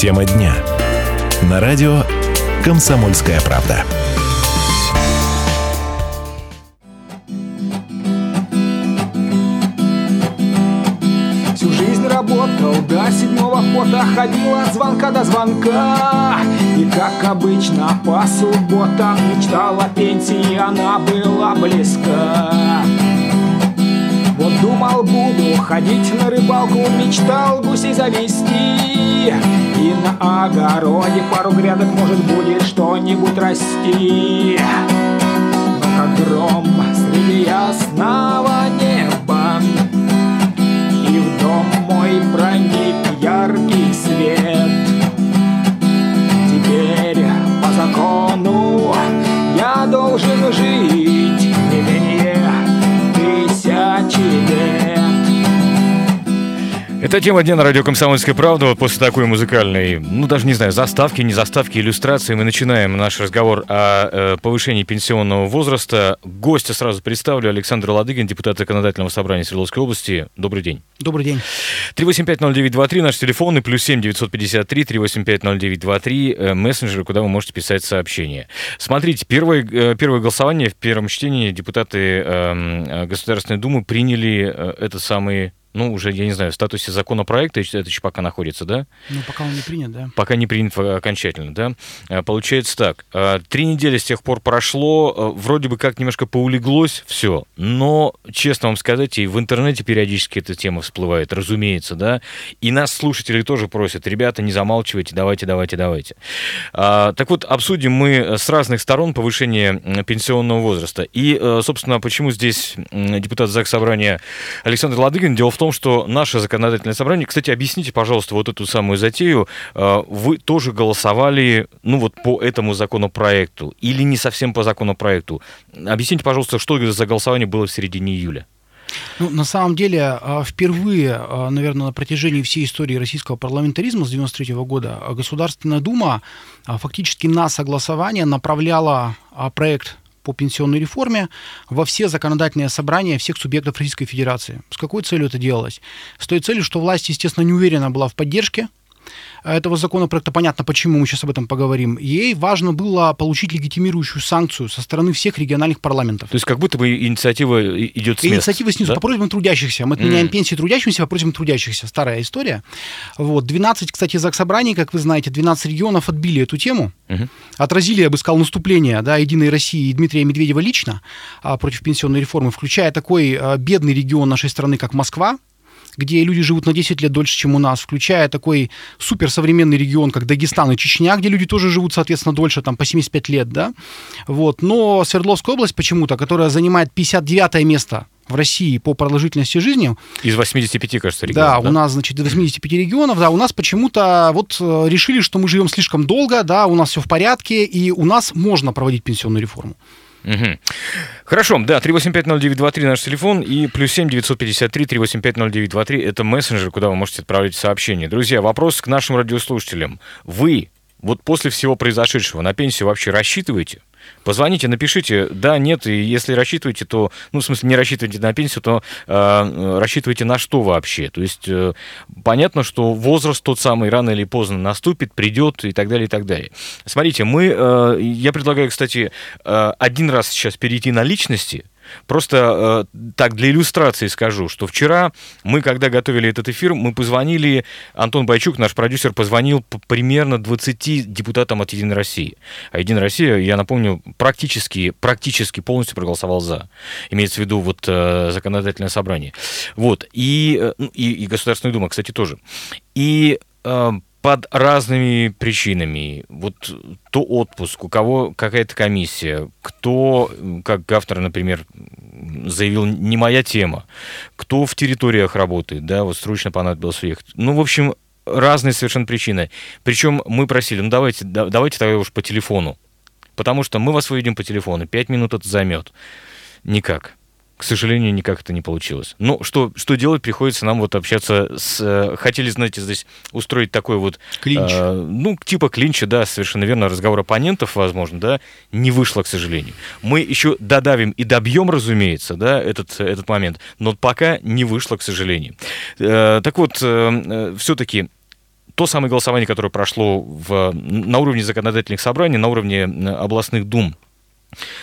Тема дня. На радио «Комсомольская правда». Всю жизнь работал до седьмого пота Ходил от звонка до звонка И как обычно по субботам Мечтал о пенсии, она была близка думал буду ходить на рыбалку Мечтал гусей завести. И на огороде пару грядок Может будет что-нибудь расти. Но как гром среди ясного неба Это тема дня на радио «Комсомольская правда». Вот после такой музыкальной, ну даже не знаю, заставки, не заставки, иллюстрации мы начинаем наш разговор о э, повышении пенсионного возраста. Гостя сразу представлю. Александр Ладыгин, депутат Законодательного собрания Свердловской области. Добрый день. Добрый день. 3850923 наш телефон и плюс 7 953 3850923 э, мессенджеры, куда вы можете писать сообщения. Смотрите, первое, э, первое голосование в первом чтении депутаты эм, э, Государственной Думы приняли э, этот самый ну, уже, я не знаю, в статусе законопроекта, это еще пока находится, да? Ну, пока он не принят, да. Пока не принят э, окончательно, да? Э, Получается так, э, три недели с тех пор прошло, вроде бы как немножко поулеглось все, но, честно вам сказать, и в интернете периодически эта тема всплывает, разумеется, да? И нас слушатели тоже просят, ребята, не замалчивайте, давайте, давайте, давайте. А, Так вот, обсудим мы с разных сторон повышение пенсионного возраста. И, собственно, почему здесь депутат ЗАГС Собрания Александр Ладыгин? Дело в том, что наше законодательное собрание... Кстати, объясните, пожалуйста, вот эту самую затею. Э, Вы тоже голосовали, ну вот по этому законопроекту или не совсем по законопроекту? Объясните, пожалуйста, что за голосование было в середине июля? Ну, на самом деле, а, впервые, а, наверное, на протяжении всей истории российского парламентаризма с 93 года Государственная Дума фактически на согласование направляла проект по пенсионной реформе во все законодательные собрания всех субъектов Российской Федерации. С какой целью это делалось? С той целью, что власть, естественно, не уверена была в поддержке этого законопроекта, понятно, почему мы сейчас об этом поговорим. Ей важно было получить легитимирующую санкцию со стороны всех региональных парламентов. То есть как будто бы инициатива идет с Инициатива снизу да? по просьбам трудящихся. Мы отменяем пенсии трудящимся по просьбам трудящихся. Старая история. Вот. 12, кстати, заксобраний, как вы знаете, 12 регионов отбили эту тему. Мгм. Отразили, я бы сказал, наступление да, Единой России и Дмитрия Медведева лично а, против пенсионной реформы, включая такой а, бедный регион нашей страны, как Москва, где люди живут на 10 лет дольше, чем у нас, включая такой суперсовременный регион, как Дагестан и Чечня, где люди тоже живут, соответственно, дольше, там, по 75 лет, да, вот, но Свердловская область почему-то, которая занимает 59 место в России по продолжительности жизни, Из 85, кажется, да, регионов. у нас, значит, до 85 регионов, да, у нас почему-то вот э, решили, что мы живем слишком долго, да, у нас все в порядке, и у нас можно проводить пенсионную реформу. Мгм. Хорошо, да, 3850923 наш телефон и плюс 7 953 3850923 это мессенджер, куда вы можете отправлять сообщения. Друзья, вопрос к нашим радиослушателям. Вы вот после всего произошедшего на пенсию вообще рассчитываете? Позвоните, напишите, да, нет, и если рассчитываете, то, ну, в смысле, не рассчитывайте на пенсию, то э, рассчитывайте на что вообще? То есть э, понятно, что возраст тот самый рано или поздно наступит, придет и так далее, и так далее. Смотрите, мы, э, я предлагаю, кстати, э, один раз сейчас перейти на личности, Просто э, так для иллюстрации скажу, что вчера мы, когда готовили этот эфир, мы позвонили, Антон Байчук, наш продюсер, позвонил примерно 20 депутатам от Единой России. А Единая Россия, я напомню, практически, практически полностью проголосовал за. Имеется в виду вот э, законодательное собрание. Вот. И, э, ну, и, и Государственная Дума, кстати, тоже. И э, под разными причинами. Вот то отпуск, у кого какая-то комиссия, кто, как автор, например, заявил, не моя тема, кто в территориях работает, да, вот срочно понадобилось уехать. Ну, в общем, разные совершенно причины. Причем мы просили, ну, давайте, да- давайте тогда уж по телефону. Потому что мы вас выведем по телефону, пять минут это займет. Никак. К сожалению, никак это не получилось. Ну, что, что делать? Приходится нам вот общаться с... э, Хотели, знаете, здесь устроить такой вот... Клинч. э, ну, типа клинча, да, совершенно верно, разговор оппонентов, возможно, да, не вышло, к сожалению. Мы еще додавим и добьем, разумеется, да, этот, этот момент, но пока не вышло, к сожалению. Э, так вот, все-таки то самое голосование, которое прошло в, на уровне законодательных собраний, на уровне областных дум,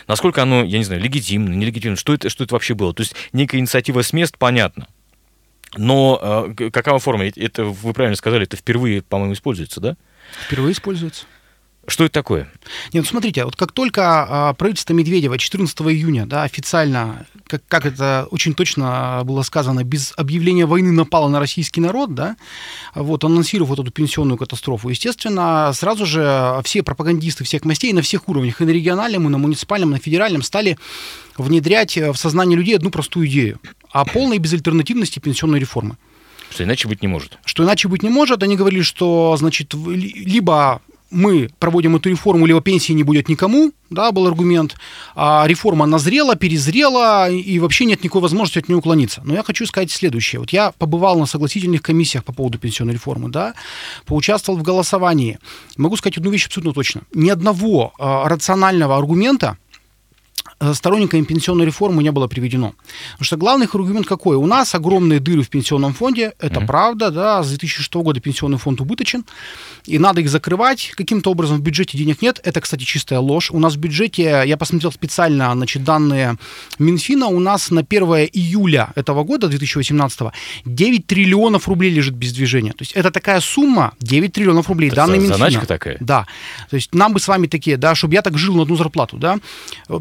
насколько оно, я не знаю, легитимно, нелегитимно, что это, что это вообще было? То есть некая инициатива с мест, понятно. Но э, какова форма? Это, вы правильно сказали, это впервые, по-моему, используется, да? Впервые используется. Что это такое? Нет, ну смотрите, вот как только а, правительство Медведева 14 июня да, официально, как, как это очень точно было сказано, без объявления войны напало на российский народ, да, вот, анонсировав вот эту пенсионную катастрофу, естественно, сразу же все пропагандисты всех мастей на всех уровнях, и на региональном, и на муниципальном, и на федеральном, стали внедрять в сознание людей одну простую идею о полной безальтернативности пенсионной реформы. Что иначе быть не может. Что иначе быть не может. Они говорили, что, значит, либо мы проводим эту реформу, либо пенсии не будет никому, да, был аргумент, а реформа назрела, перезрела, и вообще нет никакой возможности от нее уклониться. Но я хочу сказать следующее. Вот я побывал на согласительных комиссиях по поводу пенсионной реформы, да, поучаствовал в голосовании. Могу сказать одну вещь абсолютно точно. Ни одного а, рационального аргумента Э, сторонниками пенсионной реформы не было приведено. Потому что главный аргумент какой? У нас огромные дыры в пенсионном фонде, это mm-hmm. правда, да, с 2006 года пенсионный фонд убыточен, и надо их закрывать каким-то образом, в бюджете денег нет, это, кстати, чистая ложь. У нас в бюджете, я посмотрел специально, значит, данные Минфина, у нас на 1 июля этого года, 2018, 9 триллионов рублей лежит без движения. То есть это такая сумма, 9 триллионов рублей, это данные Минфина. Такая? Да. То есть нам бы с вами такие, да, чтобы я так жил на одну зарплату, да.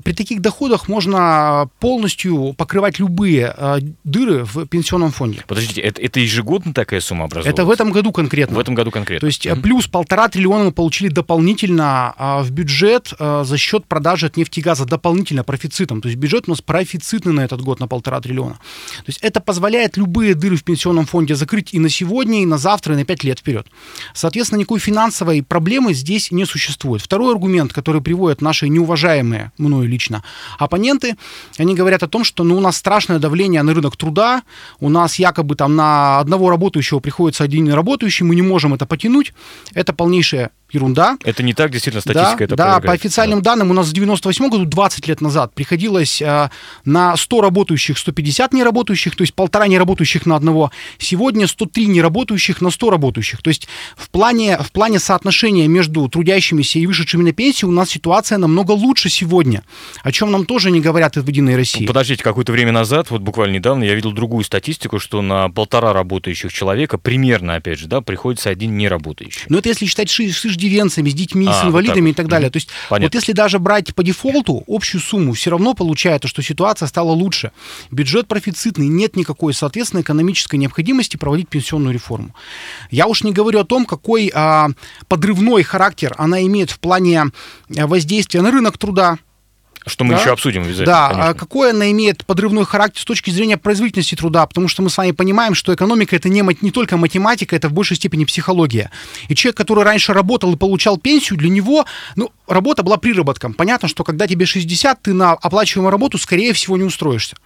При таких доходах можно полностью покрывать любые э, дыры в пенсионном фонде. Подождите, это, это ежегодно такая сумма образуется? Это в этом году конкретно. В этом году конкретно. То есть mm-hmm. плюс полтора триллиона мы получили дополнительно э, в бюджет э, за счет продажи от нефти и газа дополнительно профицитом. То есть бюджет у нас профицитный на этот год на полтора триллиона. То есть это позволяет любые дыры в пенсионном фонде закрыть и на сегодня, и на завтра, и на пять лет вперед. Соответственно, никакой финансовой проблемы здесь не существует. Второй аргумент, который приводят наши неуважаемые мною лично оппоненты, они говорят о том, что ну, у нас страшное давление на рынок труда, у нас якобы там на одного работающего приходится один работающий, мы не можем это потянуть. Это полнейшая ерунда. Это не так, действительно, статистика да, это Да, по официальным да. данным у нас в 98 году, 20 лет назад, приходилось э, на 100 работающих 150 неработающих, то есть полтора неработающих на одного. Сегодня 103 неработающих на 100 работающих. То есть в плане, в плане соотношения между трудящимися и вышедшими на пенсию у нас ситуация намного лучше сегодня, о чем нам тоже не говорят в «Единой России». Подождите, какое-то время назад, вот буквально недавно, я видел другую статистику, что на полтора работающих человека, примерно, опять же, да, приходится один неработающий. Но это если считать шиш, шиш иждивенцами, с детьми, а, с инвалидами вот и так далее. То есть Понятно. вот если даже брать по дефолту общую сумму, все равно получается, что ситуация стала лучше. Бюджет профицитный, нет никакой, соответственно, экономической необходимости проводить пенсионную реформу. Я уж не говорю о том, какой а, подрывной характер она имеет в плане а, воздействия на рынок труда, что мы да? еще обсудим обязательно. Да, конечно. какой она имеет подрывной характер с точки зрения производительности труда, потому что мы с вами понимаем, что экономика это не, не только математика, это в большей степени психология. И человек, который раньше работал и получал пенсию, для него, ну, работа была приработком. Понятно, что когда тебе 60, ты на оплачиваемую работу, скорее всего, не устроишься.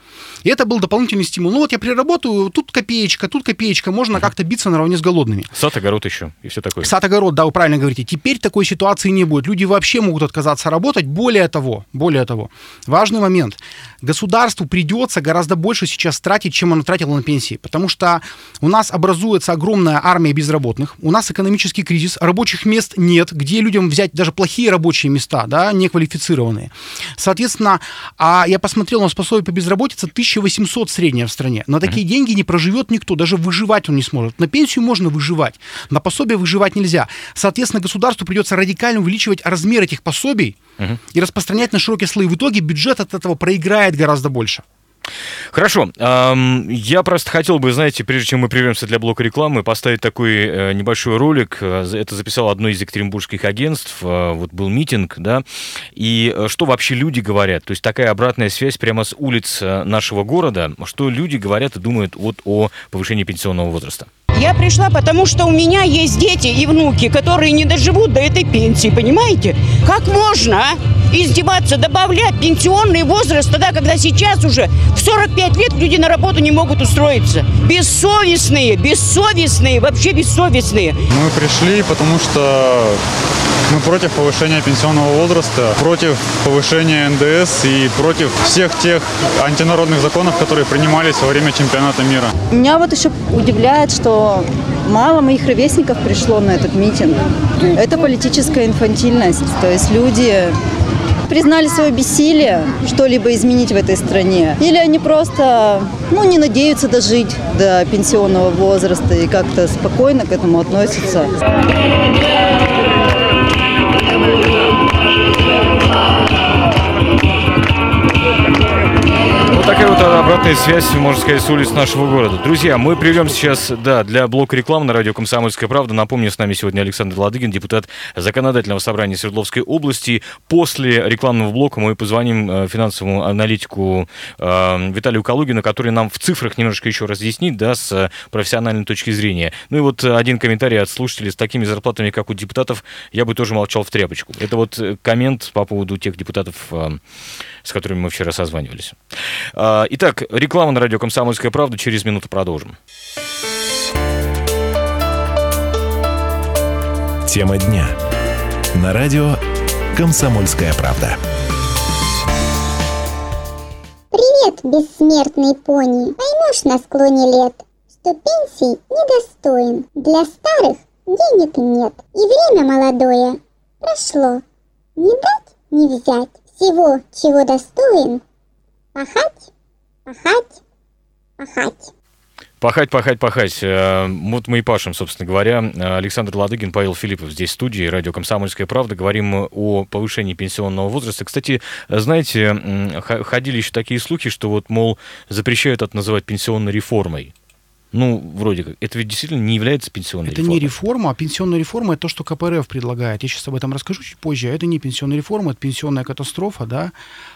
И это был дополнительный стимул. Ну вот я приработаю, тут копеечка, тут копеечка, можно mm как-то биться наравне с голодными. Сад, огород еще и все такое. Сад, огород, да, вы правильно говорите. Теперь такой ситуации не будет. Люди вообще могут отказаться работать. Более того, более того, важный момент. Государству придется гораздо больше сейчас тратить, чем оно тратило на пенсии, потому что у нас образуется огромная армия безработных, у нас экономический кризис, рабочих мест нет, где людям взять даже плохие рабочие места, да, неквалифицированные. Соответственно, а я посмотрел, у нас пособие по безработице 1800 средняя в стране. На такие деньги не проживет никто, даже выживать он не сможет. На пенсию можно выживать, на пособие выживать нельзя. Соответственно, государству придется радикально увеличивать размер этих пособий, угу. и распространять на широкие слои. В итоге бюджет от этого проиграет гораздо больше. Хорошо. Я просто хотел бы, знаете, прежде чем мы прервемся для блока рекламы, поставить такой э, небольшой ролик. Э, это записал одно из екатеринбургских агентств. Э, вот был митинг, да. И что вообще люди говорят? То есть такая обратная связь прямо с улиц нашего города. Что люди говорят и думают вот о повышении пенсионного возраста. Я пришла, потому что у меня есть дети и внуки, которые не доживут до этой пенсии, понимаете? Как можно, а? Издеваться, добавлять пенсионный возраст тогда, когда сейчас уже в 45 лет люди на работу не могут устроиться. Бессовестные, бессовестные, вообще бессовестные. Мы пришли, потому что мы против повышения пенсионного возраста, против повышения НДС и против всех тех антинародных законов, которые принимались во время чемпионата мира. Меня вот еще удивляет, что Мало моих ровесников пришло на этот митинг. Это политическая инфантильность. То есть люди признали свое бессилие что-либо изменить в этой стране. Или они просто ну, не надеются дожить до пенсионного возраста и как-то спокойно к этому относятся. Обратная связь, можно сказать, с улиц нашего города. Друзья, мы придем сейчас, да, для блока рекламы на радио «Комсомольская правда». Напомню, с нами сегодня Александр Ладыгин, депутат Законодательного собрания Свердловской области. После рекламного блока мы позвоним э, финансовому аналитику э, Виталию Калугину, который нам в цифрах немножко еще разъяснит, да, с профессиональной точки зрения. Ну и вот один комментарий от слушателей с такими зарплатами, как у депутатов, я бы тоже молчал в тряпочку. Это вот коммент по поводу тех депутатов, э, с которыми мы вчера созванивались. А, итак, реклама на радио «Комсомольская правда». Через минуту продолжим. Тема дня. На радио «Комсомольская правда». Привет, бессмертный пони. Поймешь на склоне лет, что пенсий недостоин. Для старых денег нет, и время молодое прошло. Не дать, не взять всего, чего достоин, пахать, пахать, пахать. Пахать, пахать, пахать. Э, вот мы и пашем, собственно говоря. Александр Ладыгин, Павел Филиппов здесь в студии, радио «Комсомольская правда». Говорим о повышении пенсионного возраста. Кстати, знаете, ходили еще такие слухи, что вот, мол, запрещают это называть пенсионной реформой. Ну, вроде как. Это ведь действительно не является пенсионной это реформой. Это не реформа, а пенсионная реформа – это то, что КПРФ предлагает. Я сейчас об этом расскажу чуть позже. Это не пенсионная реформа, это пенсионная катастрофа. Да?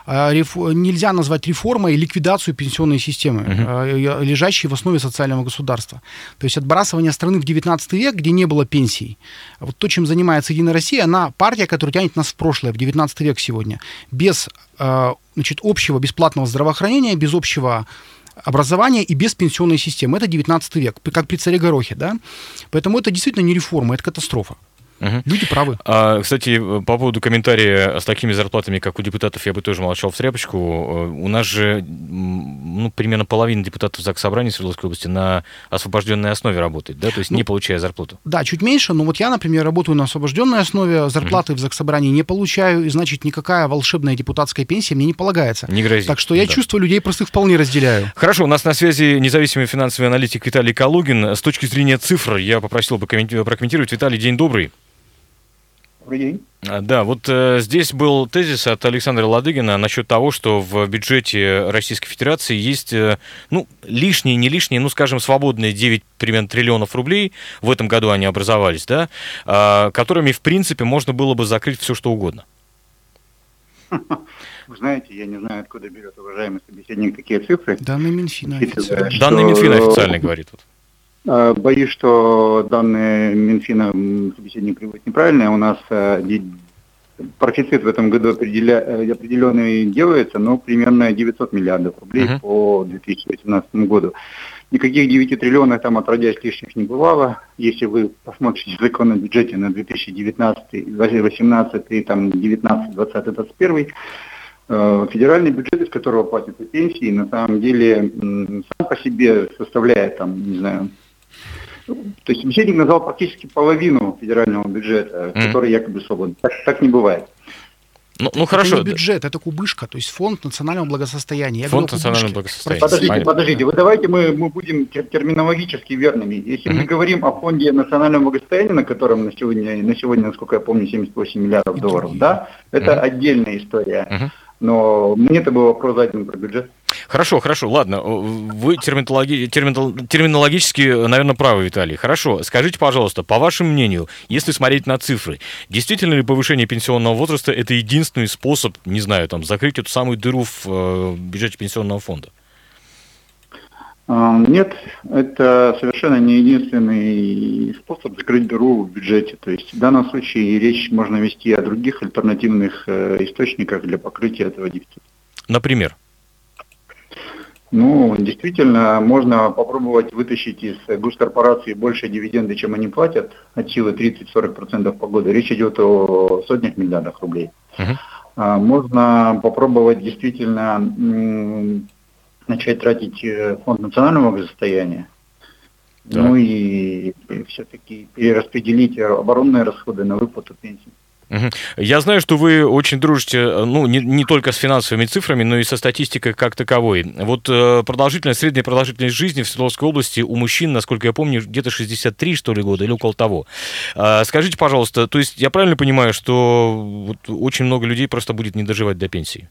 А реф... Нельзя назвать реформой ликвидацию пенсионной системы, uh-huh. лежащей в основе социального государства. То есть отбрасывание страны в 19 век, где не было пенсий. Вот то, чем занимается Единая Россия, она партия, которая тянет нас в прошлое, в 19 век сегодня. Без а, значит, общего бесплатного здравоохранения, без общего образования и без пенсионной системы. Это 19 век, как при царе Горохе. Да? Поэтому это действительно не реформа, это катастрофа. Угу. Люди правы. А, кстати, по поводу комментария с такими зарплатами, как у депутатов, я бы тоже молчал в тряпочку. У нас же ну, примерно половина депутатов ЗАГС Собрания Свердловской области на освобожденной основе работает, да, то есть ну, не получая зарплату. Да, чуть меньше, но вот я, например, работаю на освобожденной основе, зарплаты угу. в ЗАГС Собрании не получаю, и значит никакая волшебная депутатская пенсия мне не полагается. Не грозит. Так что я да. чувство людей простых вполне разделяю. Хорошо, у нас на связи независимый финансовый аналитик Виталий Калугин. С точки зрения цифр я попросил бы прокомментировать. Виталий, день добрый. Добрый день. А, да, вот э, здесь был тезис от Александра Ладыгина насчет того, что в бюджете Российской Федерации есть, э, ну, лишние, не лишние, ну, скажем, свободные 9 примерно триллионов рублей, в этом году они образовались, да, э, которыми, в принципе, можно было бы закрыть все, что угодно. Вы знаете, я не знаю, откуда берет уважаемый собеседник такие цифры. Данные Минфина официально. Данные Минфина официально говорит. Вот. Э, боюсь, что данные Минфина собеседник приводит неправильные. У нас э, профицит в этом году определя... Э, определенный делается, но примерно 900 миллиардов рублей uh-huh. по 2018 году. Никаких 9 триллионов там отродясь лишних не бывало. Если вы посмотрите закон о бюджете на 2019, 2018, там 19, 20, 21, федеральный бюджет, из которого платятся пенсии, на самом деле сам по себе составляет там, не знаю, то есть собеседник назвал практически половину федерального бюджета, mm-hmm. который якобы свободен. Так, так не бывает. Ну, ну хорошо. Это не бюджет, это кубышка, то есть фонд национального благосостояния. Я фонд национального благосостояния. Подождите, Понятно. подождите, вы давайте мы, мы будем терминологически верными. Если uh-huh. мы говорим о фонде национального благосостояния, на котором на сегодня, на сегодня, насколько я помню, 78 миллиардов долларов, да, это uh-huh. отдельная история. Uh-huh. Но мне это был вопрос задан про бюджет. Хорошо, хорошо, ладно. Вы терминологи... терминологически, наверное, правы, Виталий. Хорошо. Скажите, пожалуйста, по вашему мнению, если смотреть на цифры, действительно ли повышение пенсионного возраста это единственный способ, не знаю, там, закрыть эту самую дыру в э, бюджете пенсионного фонда? А, нет, это совершенно не единственный способ закрыть дыру в бюджете. То есть в данном случае речь можно вести о других альтернативных э, источниках для покрытия этого дефицита. Например? Ну, действительно, можно попробовать вытащить из госкорпорации больше дивиденды, чем они платят, от силы 30-40% по году. Речь идет о сотнях миллиардах рублей. Uh-huh. Можно попробовать действительно начать тратить э, фонд национального благосостояния. Да. Ну и бы все-таки перераспределить оборонные расходы на выплату пенсий. Я знаю, что вы очень дружите, э, ну, не, не только с финансовыми цифрами, но и со статистикой как таковой. Вот э, продолжительность, средняя продолжительность жизни в Свердловской области у мужчин, насколько я помню, где-то 63, что ли, года или около того. Э, скажите, пожалуйста, то есть я правильно понимаю, что вот очень много людей просто будет не доживать до пенсии?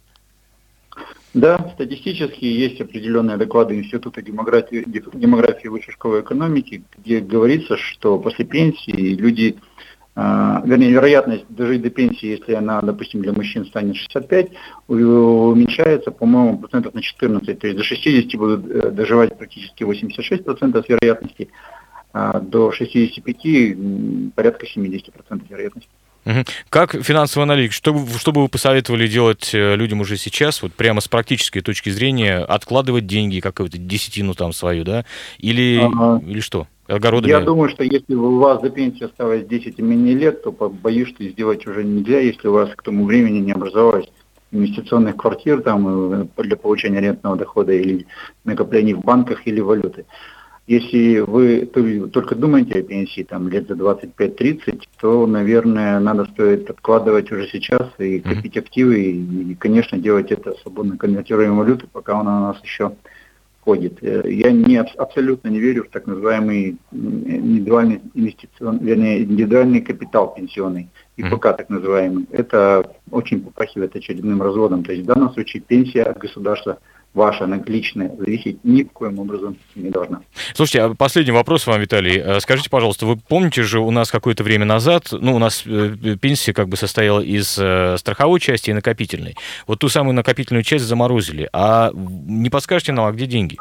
Да, статистически есть определенные доклады Института демографии, демографии высшей школы экономики, где говорится, что после пенсии люди а, вернее, вероятность дожить до пенсии, если она, допустим, для мужчин станет 65, уменьшается, по-моему, процентов на 14. То есть до 60 будут э, доживать практически 86% вероятности, а до 65 порядка 70% вероятности. Как финансовый аналитик, что, что бы вы посоветовали делать э, людям уже сейчас, вот прямо с практической точки зрения, откладывать деньги, какую-то десятину там свою, да, или, ага. или что? огородами? Я думаю, что если у вас до пенсии осталось 10 и менее лет, то боюсь, что сделать уже нельзя, если у вас к тому времени не образовалось инвестиционных квартир там, э, для получения рентного дохода или накоплений в банках или валюты. Если вы только думаете о пенсии там, лет за 25-30, то, наверное, надо стоит откладывать уже сейчас и копить активы, и, и конечно, делать это свободно конвертируемой валюты, пока она у нас еще входит. Э, я не, абсолютно не верю в так называемый индивидуальный инвестиционный, вернее, индивидуальный капитал пенсионный, ИПК так называемый. Это очень попахивает очередным разводом. То есть в данном случае пенсия от государства – ваша личная зависеть ни в коем образом не должна. Слушайте, а последний вопрос вам, Виталий. Э, скажите, пожалуйста, вы помните же у нас какое-то время назад, ну, у нас э, пенсия как бы состояла из страховой части и накопительной. Вот ту самую накопительную часть заморозили. А не подскажете нам, а где деньги?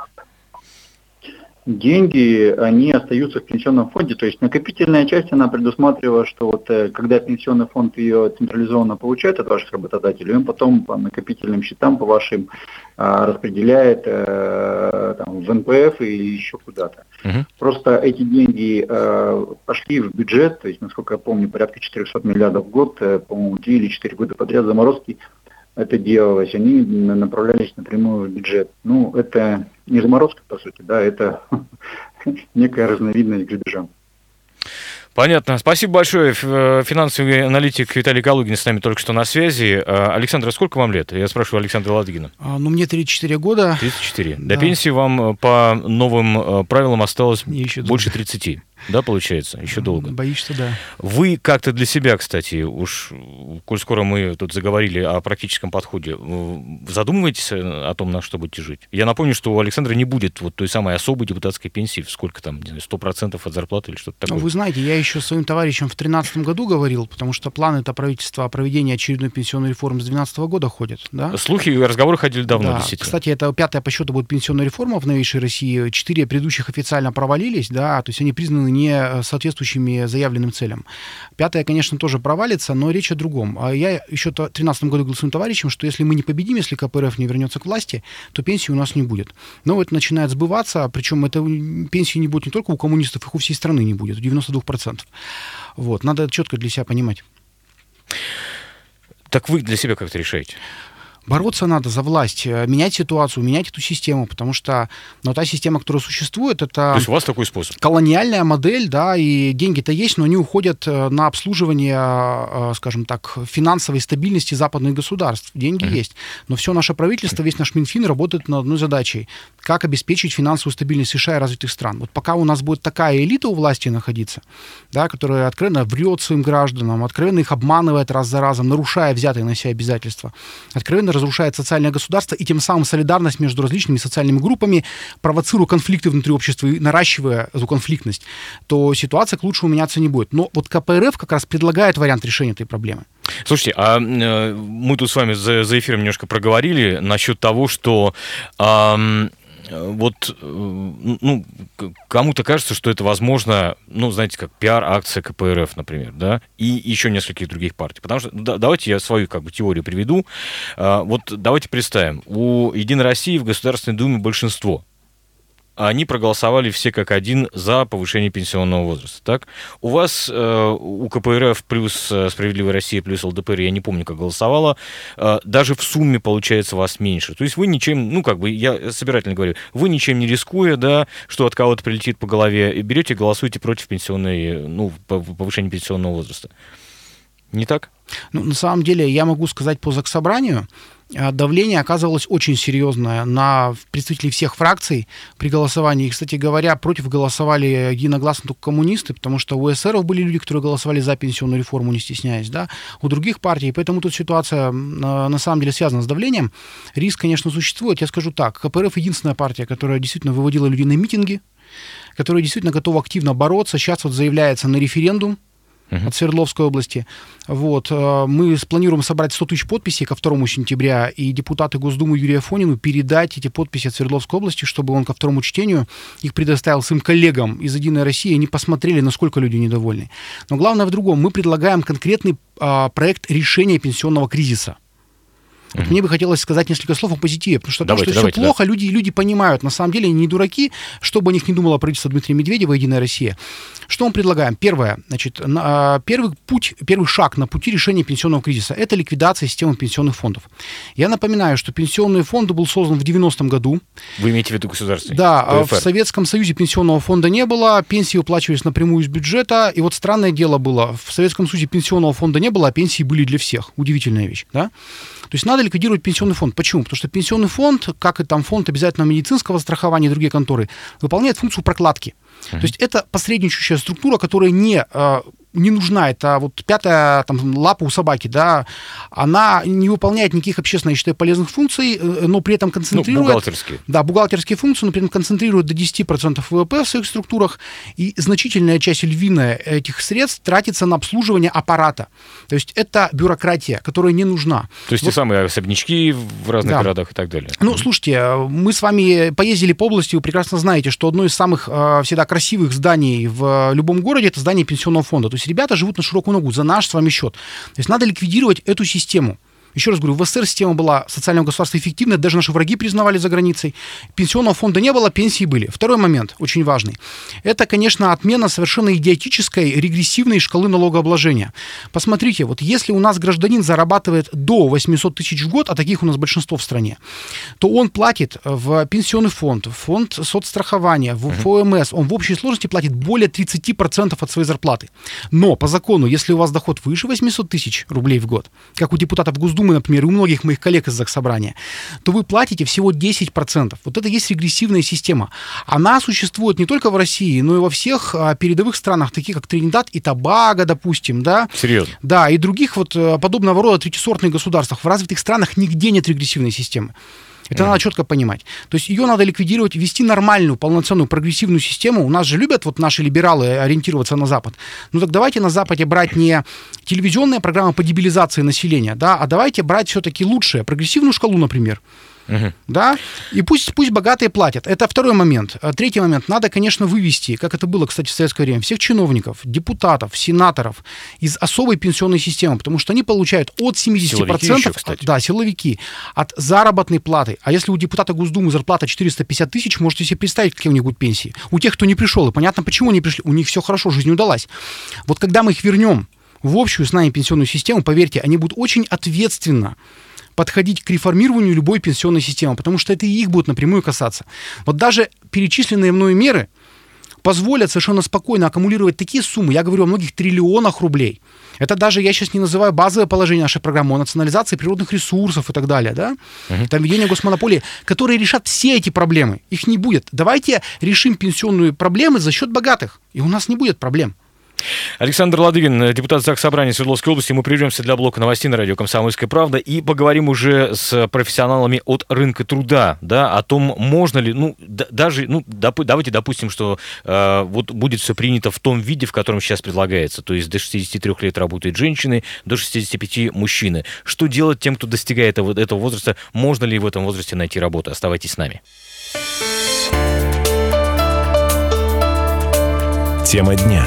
Деньги, они остаются в пенсионном фонде. То есть накопительная часть, она предусматривала, что вот э, когда пенсионный фонд ее централизованно получает от ваших работодателей, он потом по накопительным счетам, по вашим, а, распределяет э, там, в НПФ или еще куда-то. Угу. Просто эти деньги э, пошли в бюджет, то есть, насколько я помню, порядка 400 миллиардов в год, по-моему, 3 или 4 года подряд заморозки это делалось, они направлялись напрямую в бюджет. Ну, это не заморозка, по сути, да, это некая разновидность грабежа. Понятно. Спасибо большое. Э, финансовый аналитик Виталий Калугин с нами только что на связи. Э, Александр, а сколько вам лет? Я спрашиваю Александра Ладыгина. А, ну, мне 34 года. 34. Да. До пенсии вам э, по новым правилам осталось Еще больше 30. Да, получается? Еще долго. Боишься, да. Вы как-то для себя, кстати, уж, коль скоро мы тут заговорили о практическом подходе, задумываетесь о том, на что будете жить? Я напомню, что у Александра не будет вот той самой особой депутатской пенсии, сколько там, не знаю, 100% от зарплаты или что-то такое. Ну, вы знаете, я еще своим товарищам в 2013 году говорил, потому что планы это правительства о проведении очередной пенсионной реформы с 2012 года ходят. Да? Слухи и разговоры ходили давно, да. действительно. Кстати, это пятая по счету будет пенсионная реформа в новейшей России. Четыре предыдущих официально провалились, да, то есть они признаны не соответствующими заявленным целям. Пятое, конечно, тоже провалится, но речь о другом. А я еще в 2013 году говорил своим товарищам, что если мы не победим, если КПРФ не вернется к власти, то пенсии у нас не будет. Но это начинает сбываться, причем это пенсии не будет не только у коммунистов, их у всей страны не будет, 92%. Вот, надо четко для себя понимать. Так вы для себя как-то решаете? Бороться надо за власть, э, менять ситуацию, менять эту систему, потому что ну, та система, которая существует, это... То есть у вас такой способ? Колониальная модель, да, и деньги-то есть, но они уходят э, на обслуживание, э, скажем так, финансовой стабильности западных государств. Деньги mm-hmm. есть. Но все наше правительство, весь наш Минфин работает над одной задачей. Как обеспечить финансовую стабильность США и развитых стран. Вот пока у нас будет такая элита у власти находиться, да, которая откровенно врет своим гражданам, откровенно их обманывает раз за разом, нарушая взятые на себя обязательства, откровенно разрушает социальное государство и тем самым солидарность между различными социальными группами, провоцируя конфликты внутри общества и наращивая эту конфликтность, то ситуация к лучшему меняться не будет. Но вот КПРФ как раз предлагает вариант решения этой проблемы. Слушайте, а э, мы тут с вами за, за эфиром немножко проговорили насчет того, что э, вот, э, ну, кому-то кажется, что это возможно, ну, знаете, как пиар-акция КПРФ, например, да, и еще нескольких других партий. Потому что, да, давайте я свою, как бы, теорию приведу. А, вот давайте представим, у Единой России в Государственной Думе большинство. Они проголосовали все как один за повышение пенсионного возраста, так? У вас, э, у КПРФ плюс э, Справедливая Россия плюс ЛДПР, я не помню, как голосовала, э, даже в сумме получается вас меньше. То есть вы ничем, ну, как бы, я собирательно говорю, вы ничем не рискуя, да, что от кого-то прилетит по голове, берете и голосуете против пенсионной, ну, повышения пенсионного возраста. Не так? Ну, на самом деле, я могу сказать по заксобранию, а, давление оказывалось очень серьезное на представителей всех фракций при голосовании. И, кстати говоря, против голосовали единогласно только коммунисты, потому что у эсеров были люди, которые голосовали за пенсионную реформу, не стесняясь, да, у других партий. Поэтому тут ситуация на самом деле связана с давлением. Риск, конечно, существует. Я скажу так, КПРФ единственная партия, которая действительно выводила людей на митинги, которая действительно готова активно бороться. Сейчас вот заявляется на референдум uh-huh. от Свердловской области. Вот. Э, мы планируем собрать 100 тысяч подписей ко 2 сентября, и депутаты Госдумы Юрия Фонину передать эти подписи от Свердловской области, чтобы он ко второму чтению их предоставил своим коллегам из «Единой России», и они посмотрели, насколько люди недовольны. Но главное в другом. Мы предлагаем конкретный а, проект решения пенсионного кризиса. Вот мне бы хотелось сказать несколько слов о позитиве, потому что давайте, то, что давайте, все плохо, да. люди, люди понимают. На самом деле они не дураки, что бы о них не думало правительство Дмитрия Медведева, Единая Россия. Что мы предлагаем? Первое, значит, на, первый путь, первый шаг на пути решения пенсионного кризиса – это ликвидация системы пенсионных фондов. Я напоминаю, что пенсионный фонд был создан в 90-м году. Вы имеете в виду государственный? Да, ПФР. в Советском Союзе пенсионного фонда не было, пенсии выплачивались напрямую из бюджета, и вот странное дело было, в Советском Союзе пенсионного фонда не было, а пенсии были для всех. Удивительная вещь, да? То есть надо ликвидировать пенсионный фонд. Почему? Потому что пенсионный фонд, как и там фонд обязательного медицинского страхования и другие конторы, выполняет функцию прокладки. Uh-huh. То есть это посредничающая структура, которая не а, не нужна. Это вот пятая там, лапа у собаки, да, она не выполняет никаких общественно, я считаю, полезных функций, э, но при этом концентрирует... Ну, бухгалтерские. Да, бухгалтерские функции, но при этом концентрирует до 10% ВВП в своих структурах, и значительная часть львиная этих средств тратится на обслуживание аппарата. То есть это бюрократия, которая не нужна. То есть вот. те самые особнячки в разных да. городах и так далее. Ну, слушайте, мы с вами поездили по области, вы прекрасно знаете, что одно из самых э, всегда красивых зданий в любом городе это здание пенсионного фонда. То есть ребята живут на широкую ногу за наш с вами счет. То есть надо ликвидировать эту систему. Еще раз говорю, в СССР система была социального государства эффективная, даже наши враги признавали за границей. Пенсионного фонда не было, пенсии были. Второй момент, очень важный. Это, конечно, отмена совершенно идиотической регрессивной шкалы налогообложения. Посмотрите, вот если у нас гражданин зарабатывает до 800 тысяч в год, а таких у нас большинство в стране, то он платит в пенсионный фонд, в фонд соцстрахования, в ФОМС, он в общей сложности платит более 30% от своей зарплаты. Но по закону, если у вас доход выше 800 тысяч рублей в год, как у депутатов Госдумы, Госдумы, например, и у многих моих коллег из Заксобрания, то вы платите всего 10%. Вот это есть регрессивная система. Она существует не только в России, но и во всех а, передовых странах, таких как Тринидад и Тобаго, допустим, да? Серьезно? Да, и других вот э, подобного рода третисортных государствах. В развитых странах нигде нет регрессивной системы. Это mm-hmm. надо четко понимать. То есть ее надо ликвидировать, ввести нормальную, полноценную, прогрессивную систему. У нас же любят вот наши либералы ориентироваться на Запад. Ну так давайте на Западе брать не телевизионные программы по дебилизации населения, да, а давайте брать все-таки лучшее, прогрессивную шкалу, например. Угу. Да? И пусть, пусть богатые платят. Это второй момент. А третий момент. Надо, конечно, вывести, как это было, кстати, в советское время, всех чиновников, депутатов, сенаторов из особой пенсионной системы, потому что они получают от 70%... Силовики еще, кстати. Да, силовики. От заработной платы. А если у депутата Госдумы зарплата 450 тысяч, можете себе представить, какие у них будут пенсии. У тех, кто не пришел, и понятно, почему они пришли. У них все хорошо, жизнь удалась. Вот когда мы их вернем в общую с нами пенсионную систему, поверьте, они будут очень ответственно подходить к реформированию любой пенсионной системы, потому что это и их будет напрямую касаться. Вот даже перечисленные мною меры позволят совершенно спокойно аккумулировать такие суммы, я говорю о многих триллионах рублей. Это даже, я сейчас не называю базовое положение нашей программы, о национализации природных ресурсов и так далее, да? Угу. Там введение госмонополии, которые решат все эти проблемы. Их не будет. Давайте решим пенсионные проблемы за счет богатых, и у нас не будет проблем. Александр Ладыгин, депутат ЗАГС Собрания Свердловской области. Мы прервемся для блока новостей на радио «Комсомольская правда» и поговорим уже с профессионалами от рынка труда, да, о том, можно ли, ну, даже, ну, доп, давайте допустим, что э, вот будет все принято в том виде, в котором сейчас предлагается, то есть до 63 лет работают женщины, до 65 мужчины. Что делать тем, кто достигает этого, этого возраста? Можно ли в этом возрасте найти работу? Оставайтесь с нами. Тема дня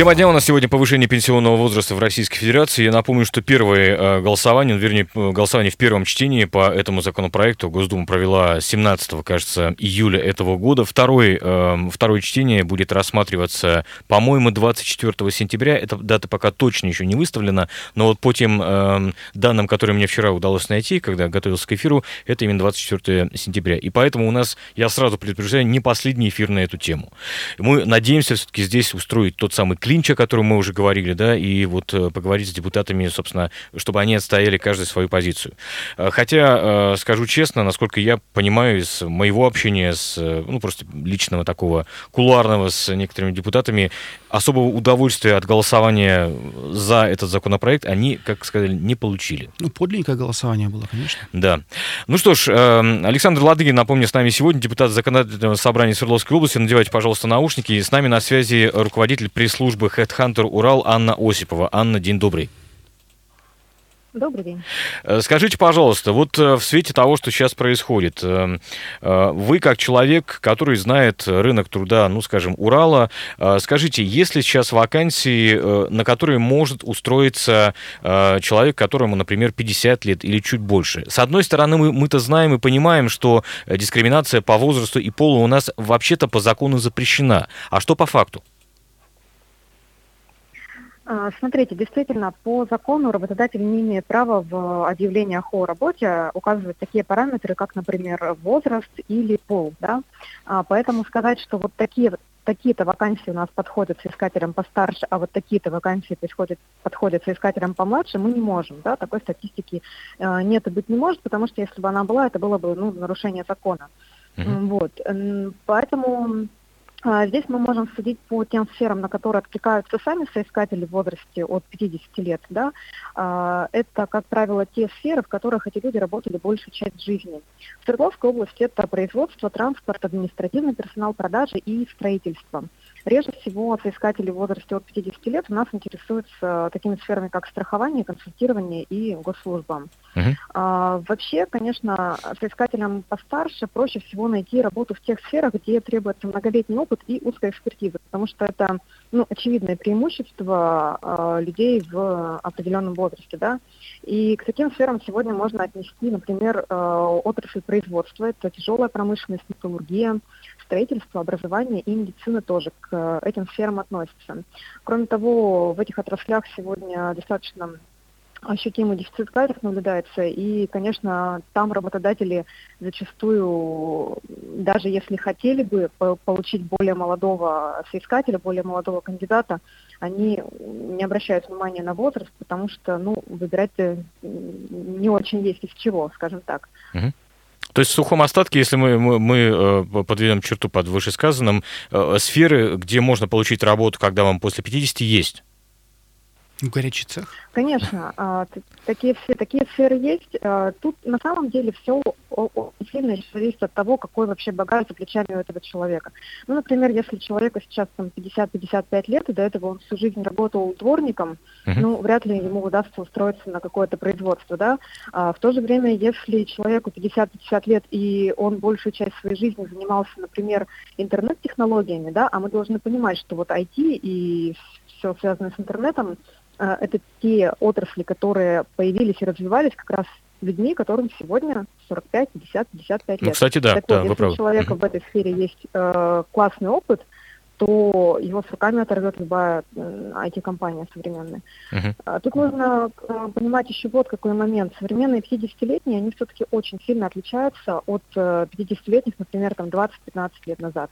Тема дня у нас сегодня повышение пенсионного возраста в Российской Федерации. Я напомню, что первое э, голосование, ну, вернее, голосование в первом чтении по этому законопроекту Госдума провела 17, кажется, июля этого года. Второе, эм, второе чтение будет рассматриваться, по-моему, 24 сентября. Эта дата пока точно еще не выставлена, но вот по тем эм, данным, которые мне вчера удалось найти, когда готовился к эфиру, это именно 24 сентября. И поэтому у нас, я сразу предупреждаю, не последний эфир на эту тему. Мы надеемся все-таки здесь устроить тот самый клинч, о котором мы уже говорили, да, и вот э, поговорить с депутатами, собственно, чтобы они отстояли каждый свою позицию. Э, хотя, э, скажу честно, насколько я понимаю из моего общения с, ну, просто личного такого кулуарного с некоторыми депутатами, особого удовольствия от голосования за этот законопроект они, как сказали, не получили. Ну, подлинное голосование было, конечно. Да. Ну что ж, Александр Ладыгин, напомню, с нами сегодня депутат Законодательного собрания Свердловской области. Надевайте, пожалуйста, наушники. И с нами на связи руководитель пресс-службы Headhunter Урал Анна Осипова. Анна, день добрый. Добрый день. Э, скажите, пожалуйста, вот э, в свете того, что сейчас происходит, э, вы как человек, который знает рынок труда, ну, скажем, Урала, скажите, есть ли сейчас вакансии, на которые может устроиться человек, которому, например, 50 лет или чуть больше? С одной стороны, мы, мы-то знаем и понимаем, что дискриминация по возрасту и полу у нас вообще-то по закону запрещена. А что по факту? А, смотрите, действительно, по закону работодатель не имеет права в объявлениях о работе указывать такие параметры, как, например, возраст или пол. Да? А, поэтому сказать, что вот такие такие-то вакансии у нас подходят с искателем постарше, а вот такие-то вакансии подходят, подходят с искателем помладше, мы не можем. Да? Такой статистики э, нет и быть не может, потому что если бы она была, это было бы ну, нарушение закона. Mm-hmm. Вот. Поэтому здесь мы можем судить по тем сферам, на которые откликаются сами соискатели в возрасте от 50 лет. Да? А, это, как правило, те сферы, в которых эти люди работали большую часть жизни. В Свердловской области это производство, транспорт, административный персонал, продажи и строительство. Реже всего соискатели в возрасте от 50 лет у нас интересуются такими сферами, как страхование, консультирование и госслужба. А, вообще, конечно, соискателям постарше проще всего найти работу в тех сферах, где требуется многолетний опыт и узкая экспертиза, потому что это ну, очевидное преимущество а, людей в определенном возрасте. Да? И к таким сферам сегодня можно отнести, например, а, отрасль производства, это тяжелая промышленность, металлургия, строительство, образование и медицина тоже к этим сферам относятся. Кроме того, в этих отраслях сегодня достаточно ощутимый дефицит кадров наблюдается, и, конечно, там работодатели зачастую, даже если хотели бы получить более молодого соискателя, более молодого кандидата, они не обращают внимания на возраст, потому что, ну, выбирать не очень есть из чего, скажем так. То есть в сухом остатке, если мы, мы, мы э, подведем черту под вышесказанным, э, сферы, где можно получить работу, когда вам после 50, есть? В горячий цех? Конечно, а, такие, все, такие сферы есть. А, тут на самом деле все сильно зависит от того, какой вообще багаж за плечами у этого человека. Ну, например, если человеку сейчас там 50-55 лет, и до этого он всю жизнь работал дворником, uh-huh. ну, вряд ли ему удастся устроиться на какое-то производство, да. А в то же время, если человеку 50-50 лет, и он большую часть своей жизни занимался, например, интернет-технологиями, да, а мы должны понимать, что вот IT и все связанное с интернетом, это те отрасли, которые появились и развивались как раз людьми, которым сегодня 45, 50, 55 лет. Ну, кстати, да, так да вот, если правы. у человека в этой сфере есть э, классный опыт, то его с руками оторвет любая э, IT-компания современная. Uh-huh. Тут нужно э, понимать еще вот какой момент. Современные 50-летние, они все-таки очень сильно отличаются от э, 50-летних, например, там 20-15 лет назад.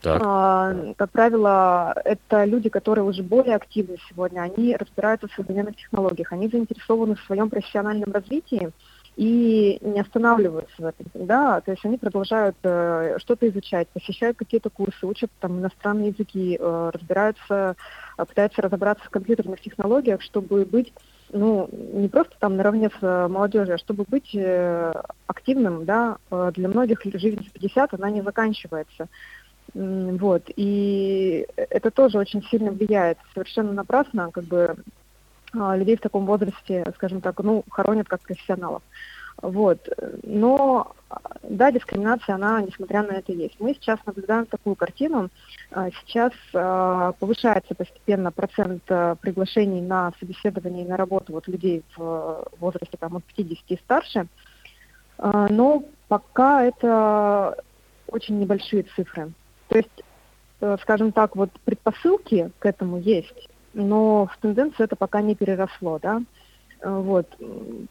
Так. А, как правило, это люди, которые уже более активны сегодня, они разбираются в современных технологиях, они заинтересованы в своем профессиональном развитии и не останавливаются в этом, да, то есть они продолжают э, что-то изучать, посещают какие-то курсы, учат там иностранные языки, э, разбираются, э, пытаются разобраться в компьютерных технологиях, чтобы быть ну, не просто там наравне с э, молодежью, а чтобы быть э, активным, да, для многих жизнь в 50, она не заканчивается. Вот. И это тоже очень сильно влияет. Совершенно напрасно, как бы, а, людей в таком возрасте, скажем так, ну, хоронят как профессионалов. Вот. Но да, дискриминация, она, несмотря на это, есть. Мы сейчас наблюдаем такую картину. А, сейчас а, повышается постепенно процент приглашений на собеседование и на работу вот людей в возрасте там, от 50 и старше. Но пока это очень небольшие цифры. То есть, э, скажем так, вот предпосылки к этому есть, но в тенденцию это пока не переросло, да. Э, вот.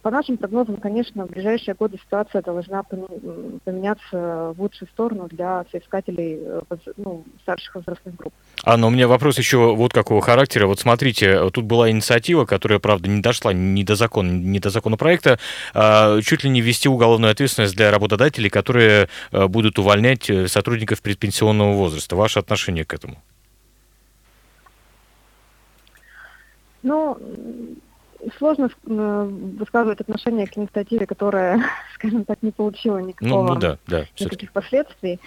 По нашим прогнозам, конечно, в ближайшие годы ситуация должна поменяться в лучшую сторону для соискателей э, ну, старших возрастных групп. Анна, у меня вопрос еще вот какого характера. Вот смотрите, тут была инициатива, которая, правда, не дошла ни до закона, ни до законопроекта, а чуть ли не ввести уголовную ответственность для работодателей, которые э, будут увольнять сотрудников предпенсионного возраста. Ваше отношение к этому? Ну, сложно э, высказывать отношение к инициативе, которая, скажем так, не получила никакого, ну, ну да, да, никаких последствий.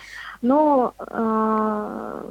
Но э,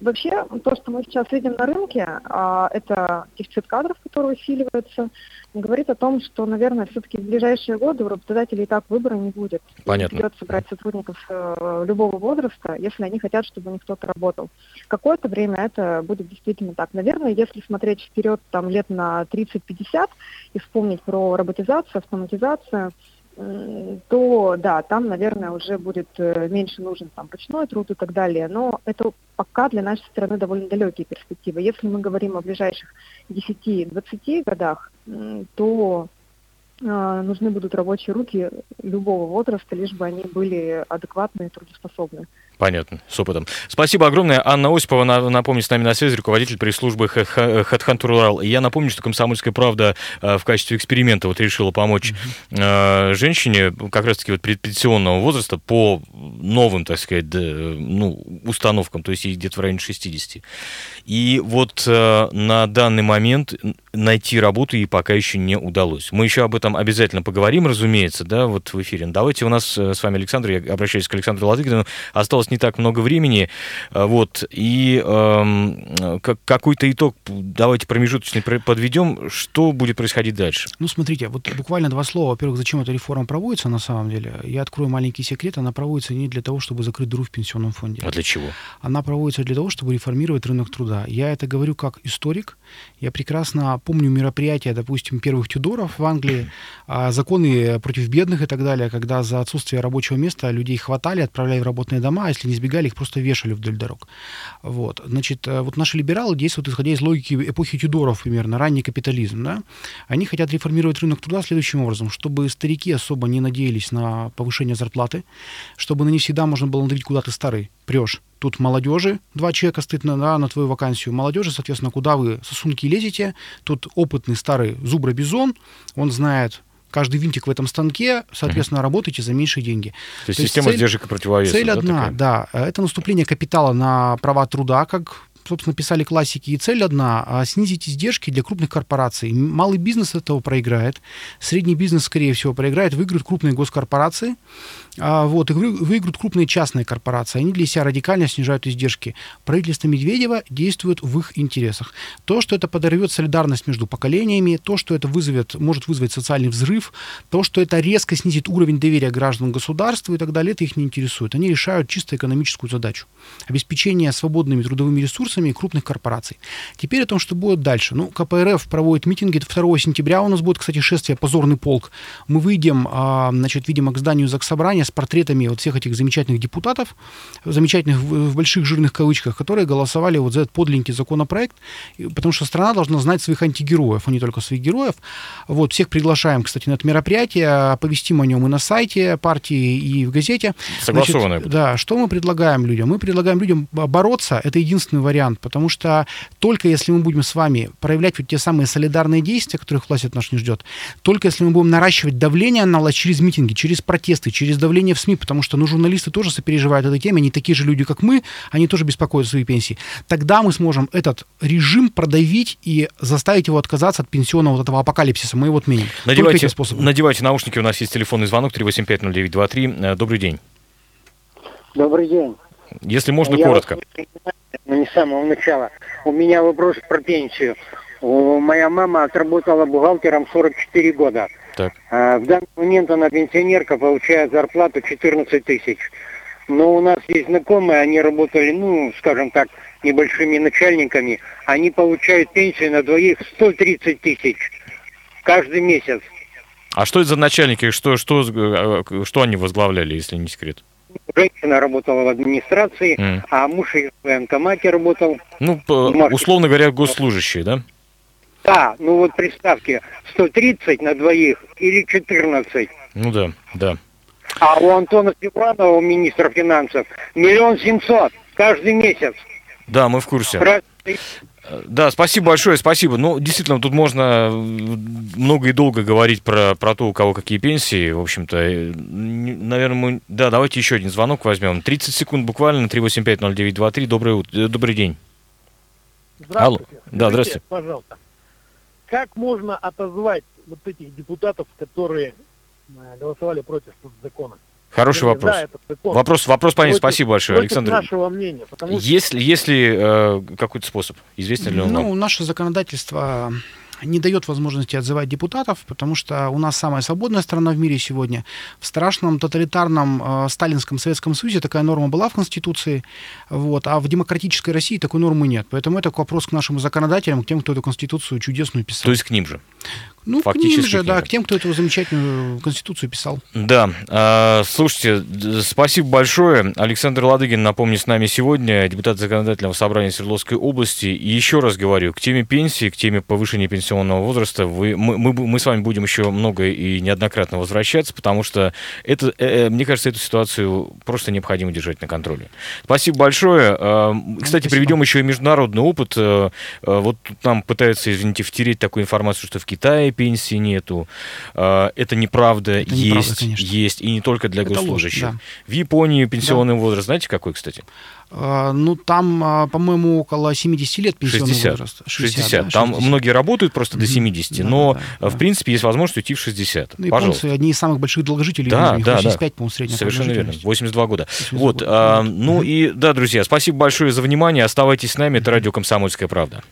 Вообще, то, что мы сейчас видим на рынке, а, это дефицит кадров, который усиливается, говорит о том, что, наверное, все-таки в ближайшие годы у работодателей и так выбора не будет. Понятно. Придется брать сотрудников э, любого возраста, если они хотят, чтобы у них кто-то работал. Какое-то время это будет действительно так. Наверное, если смотреть вперед там, лет на 30-50 и вспомнить про роботизацию, автоматизацию, то да, там, наверное, уже будет э, меньше нужен там ручной труд и так далее. Но это пока для нашей страны довольно далекие перспективы. Если мы говорим о ближайших 10-20 годах, то э, нужны будут рабочие руки любого возраста, лишь бы они были адекватны и трудоспособны. Понятно, с опытом. Спасибо огромное. Анна Осипова, напомню, с нами на связи, руководитель пресс-службы HeadHunter Урал. Я напомню, что «Комсомольская правда» э, в качестве эксперимента вот решила помочь mm-hmm. женщине как раз-таки вот предпенсионного возраста по новым, так сказать, ну, установкам, то есть ей где-то в районе 60. И вот э, на данный момент найти работу ей пока еще не удалось. Мы еще об этом обязательно поговорим, разумеется, да, вот в эфире. Давайте у нас с вами Александр, я обращаюсь к Александру Ладыгину, осталось осталось не так много времени, э, вот, и э, какой-то итог давайте промежуточный подведем, что будет происходить дальше? Ну, смотрите, вот буквально два слова. Во-первых, зачем эта реформа проводится на самом деле? Я открою маленький секрет. Она проводится не для того, чтобы закрыть дыру в пенсионном фонде. А для чего? Она проводится для того, чтобы реформировать рынок труда. Я это говорю как историк. Я прекрасно помню мероприятия, допустим, первых Тюдоров в Англии, а, законы против бедных и так далее, когда за отсутствие рабочего места людей хватали, отправляли в работные дома, а если не сбегали, их просто вешали вдоль дорог. Вот. Значит, э, вот наши либералы действуют исходя из логики эпохи Тюдоров примерно, ранний капитализм. Да? Они хотят реформировать рынок труда следующим образом, чтобы старики особо не надеялись на повышение зарплаты, чтобы на них всегда можно было надавить, куда ты старый прешь. Тут молодежи, два человека стоит на, на, твою вакансию. Молодежи, соответственно, куда вы сосунки лезете. Тут опытный старый зубробизон, он знает каждый винтик в этом станке, соответственно, mm-hmm. работаете за меньшие деньги. То есть То система цель, сдержек и противовесов. Цель да, одна, такая? да. Это наступление капитала на права труда, как собственно, писали классики, и цель одна а, – снизить издержки для крупных корпораций. Малый бизнес этого проиграет, средний бизнес, скорее всего, проиграет, выиграют крупные госкорпорации, вот, и выиграют крупные частные корпорации. Они для себя радикально снижают издержки. Правительство Медведева действует в их интересах. То, что это подорвет солидарность между поколениями, то, что это вызовет, может вызвать социальный взрыв, то, что это резко снизит уровень доверия граждан государству и так далее, это их не интересует. Они решают чисто экономическую задачу. Обеспечение свободными трудовыми ресурсами крупных корпораций. Теперь о том, что будет дальше. Ну, КПРФ проводит митинги. 2 сентября у нас будет, кстати, шествие «Позорный полк». Мы выйдем, а, значит, видимо, к зданию Заксобрания с портретами вот всех этих замечательных депутатов, замечательных в, в больших жирных кавычках, которые голосовали вот за этот подлинный законопроект, потому что страна должна знать своих антигероев, а не только своих героев. Вот, всех приглашаем, кстати, на это мероприятие, оповестим о нем и на сайте партии, и в газете. Согласованное. да, что мы предлагаем людям? Мы предлагаем людям бороться, это единственный вариант, потому что только если мы будем с вами проявлять вот те самые солидарные действия, которых власть от нас не ждет, только если мы будем наращивать давление на власть через митинги, через протесты, через давление давление в СМИ, потому что ну, журналисты тоже сопереживают этой теме, они такие же люди, как мы, они тоже беспокоятся о своей пенсии. Тогда мы сможем этот режим продавить и заставить его отказаться от пенсионного вот этого апокалипсиса. Мы его отменим. Надевайте, надевайте наушники, у нас есть телефонный звонок 3850923. Э, добрый день. Добрый день. Если можно, Я коротко. Ну, не с самого начала. У меня вопрос про пенсию. Моя мама отработала бухгалтером 44 года. Так. А, В данный момент она пенсионерка, получает зарплату 14 тысяч. Но у нас есть знакомые, они работали, ну, скажем так, небольшими начальниками. Они получают пенсию на двоих 130 тысяч каждый месяц. А что это за начальники? Что, что, э, что они возглавляли, если не секрет? Женщина работала в администрации, М. а муж ее в военкомате работал. Ну, условно говоря, госслужащие, да? Да, ну вот представьте, 130 на двоих или 14. Ну да, да. А у Антона Степанова, у министра финансов, миллион семьсот каждый месяц. Да, мы в курсе. Раз- Да, спасибо большое, спасибо. Ну, действительно, тут можно э, много и долго говорить про, про то, у кого какие пенсии. В общем-то, э, наверное, мы... Да, давайте еще один звонок возьмем. 30 секунд буквально, 3850923. Доброе утро, э, добрый день. Алло. Да, здравствуйте. Пожалуйста. Как можно отозвать вот этих депутатов, которые э, голосовали против закона? Хороший вопрос. этот закон. Вопрос, вопрос понятен. Против- Спасибо большое, против Александр. нашего мнения, потому Есть, ли- есть ли э, какой-то способ? Известен ли он Ну, вам? наше законодательство не дает возможности отзывать депутатов, потому что у нас самая свободная страна в мире сегодня. В страшном тоталитарном э, сталинском Советском Союзе такая норма была в Конституции, вот, а в демократической России такой нормы нет. Поэтому это вопрос к нашим законодателям, к тем, кто эту Конституцию чудесную писал. То есть к ним же. Ну, фактически к ним же, да, к тем, кто эту замечательную Конституцию писал. Да, а, слушайте, спасибо большое. Александр Ладыгин, напомню, с нами сегодня, депутат Законодательного собрания Свердловской области. И еще раз говорю, к теме пенсии, к теме повышения пенсионного возраста вы, мы, мы, мы с вами будем еще много и неоднократно возвращаться, потому что это, э, э, мне кажется, эту ситуацию просто необходимо держать на контроле. Спасибо большое. А, Кстати, спасибо. приведем еще и международный опыт. Э, Вот тут нам пытаются, извините, втереть такую информацию, что в Китае пенсии нету. А, Это неправда. Это неправда, есть, конечно. есть. И не только для Это ложь, госслужащих. да. В Японии пенсионный возраст, знаете, какой, кстати? А, ну, там, а, по-моему, около 70 лет пенсионный 60. возраст. 60. да, Там 60. многие работают просто до Мгм. 70, Да, но, да, э, в принципе, есть возможность уйти в 60. Ну, Пожалуйста. одни из самых больших долгожителей. Да, да, да. 85, по-моему, средняя Совершенно верно. продолжительность. 82 года. 82 Вот. года. а, ну и да, друзья, спасибо большое за внимание. Оставайтесь с нами. Это радио Комсомольская правда.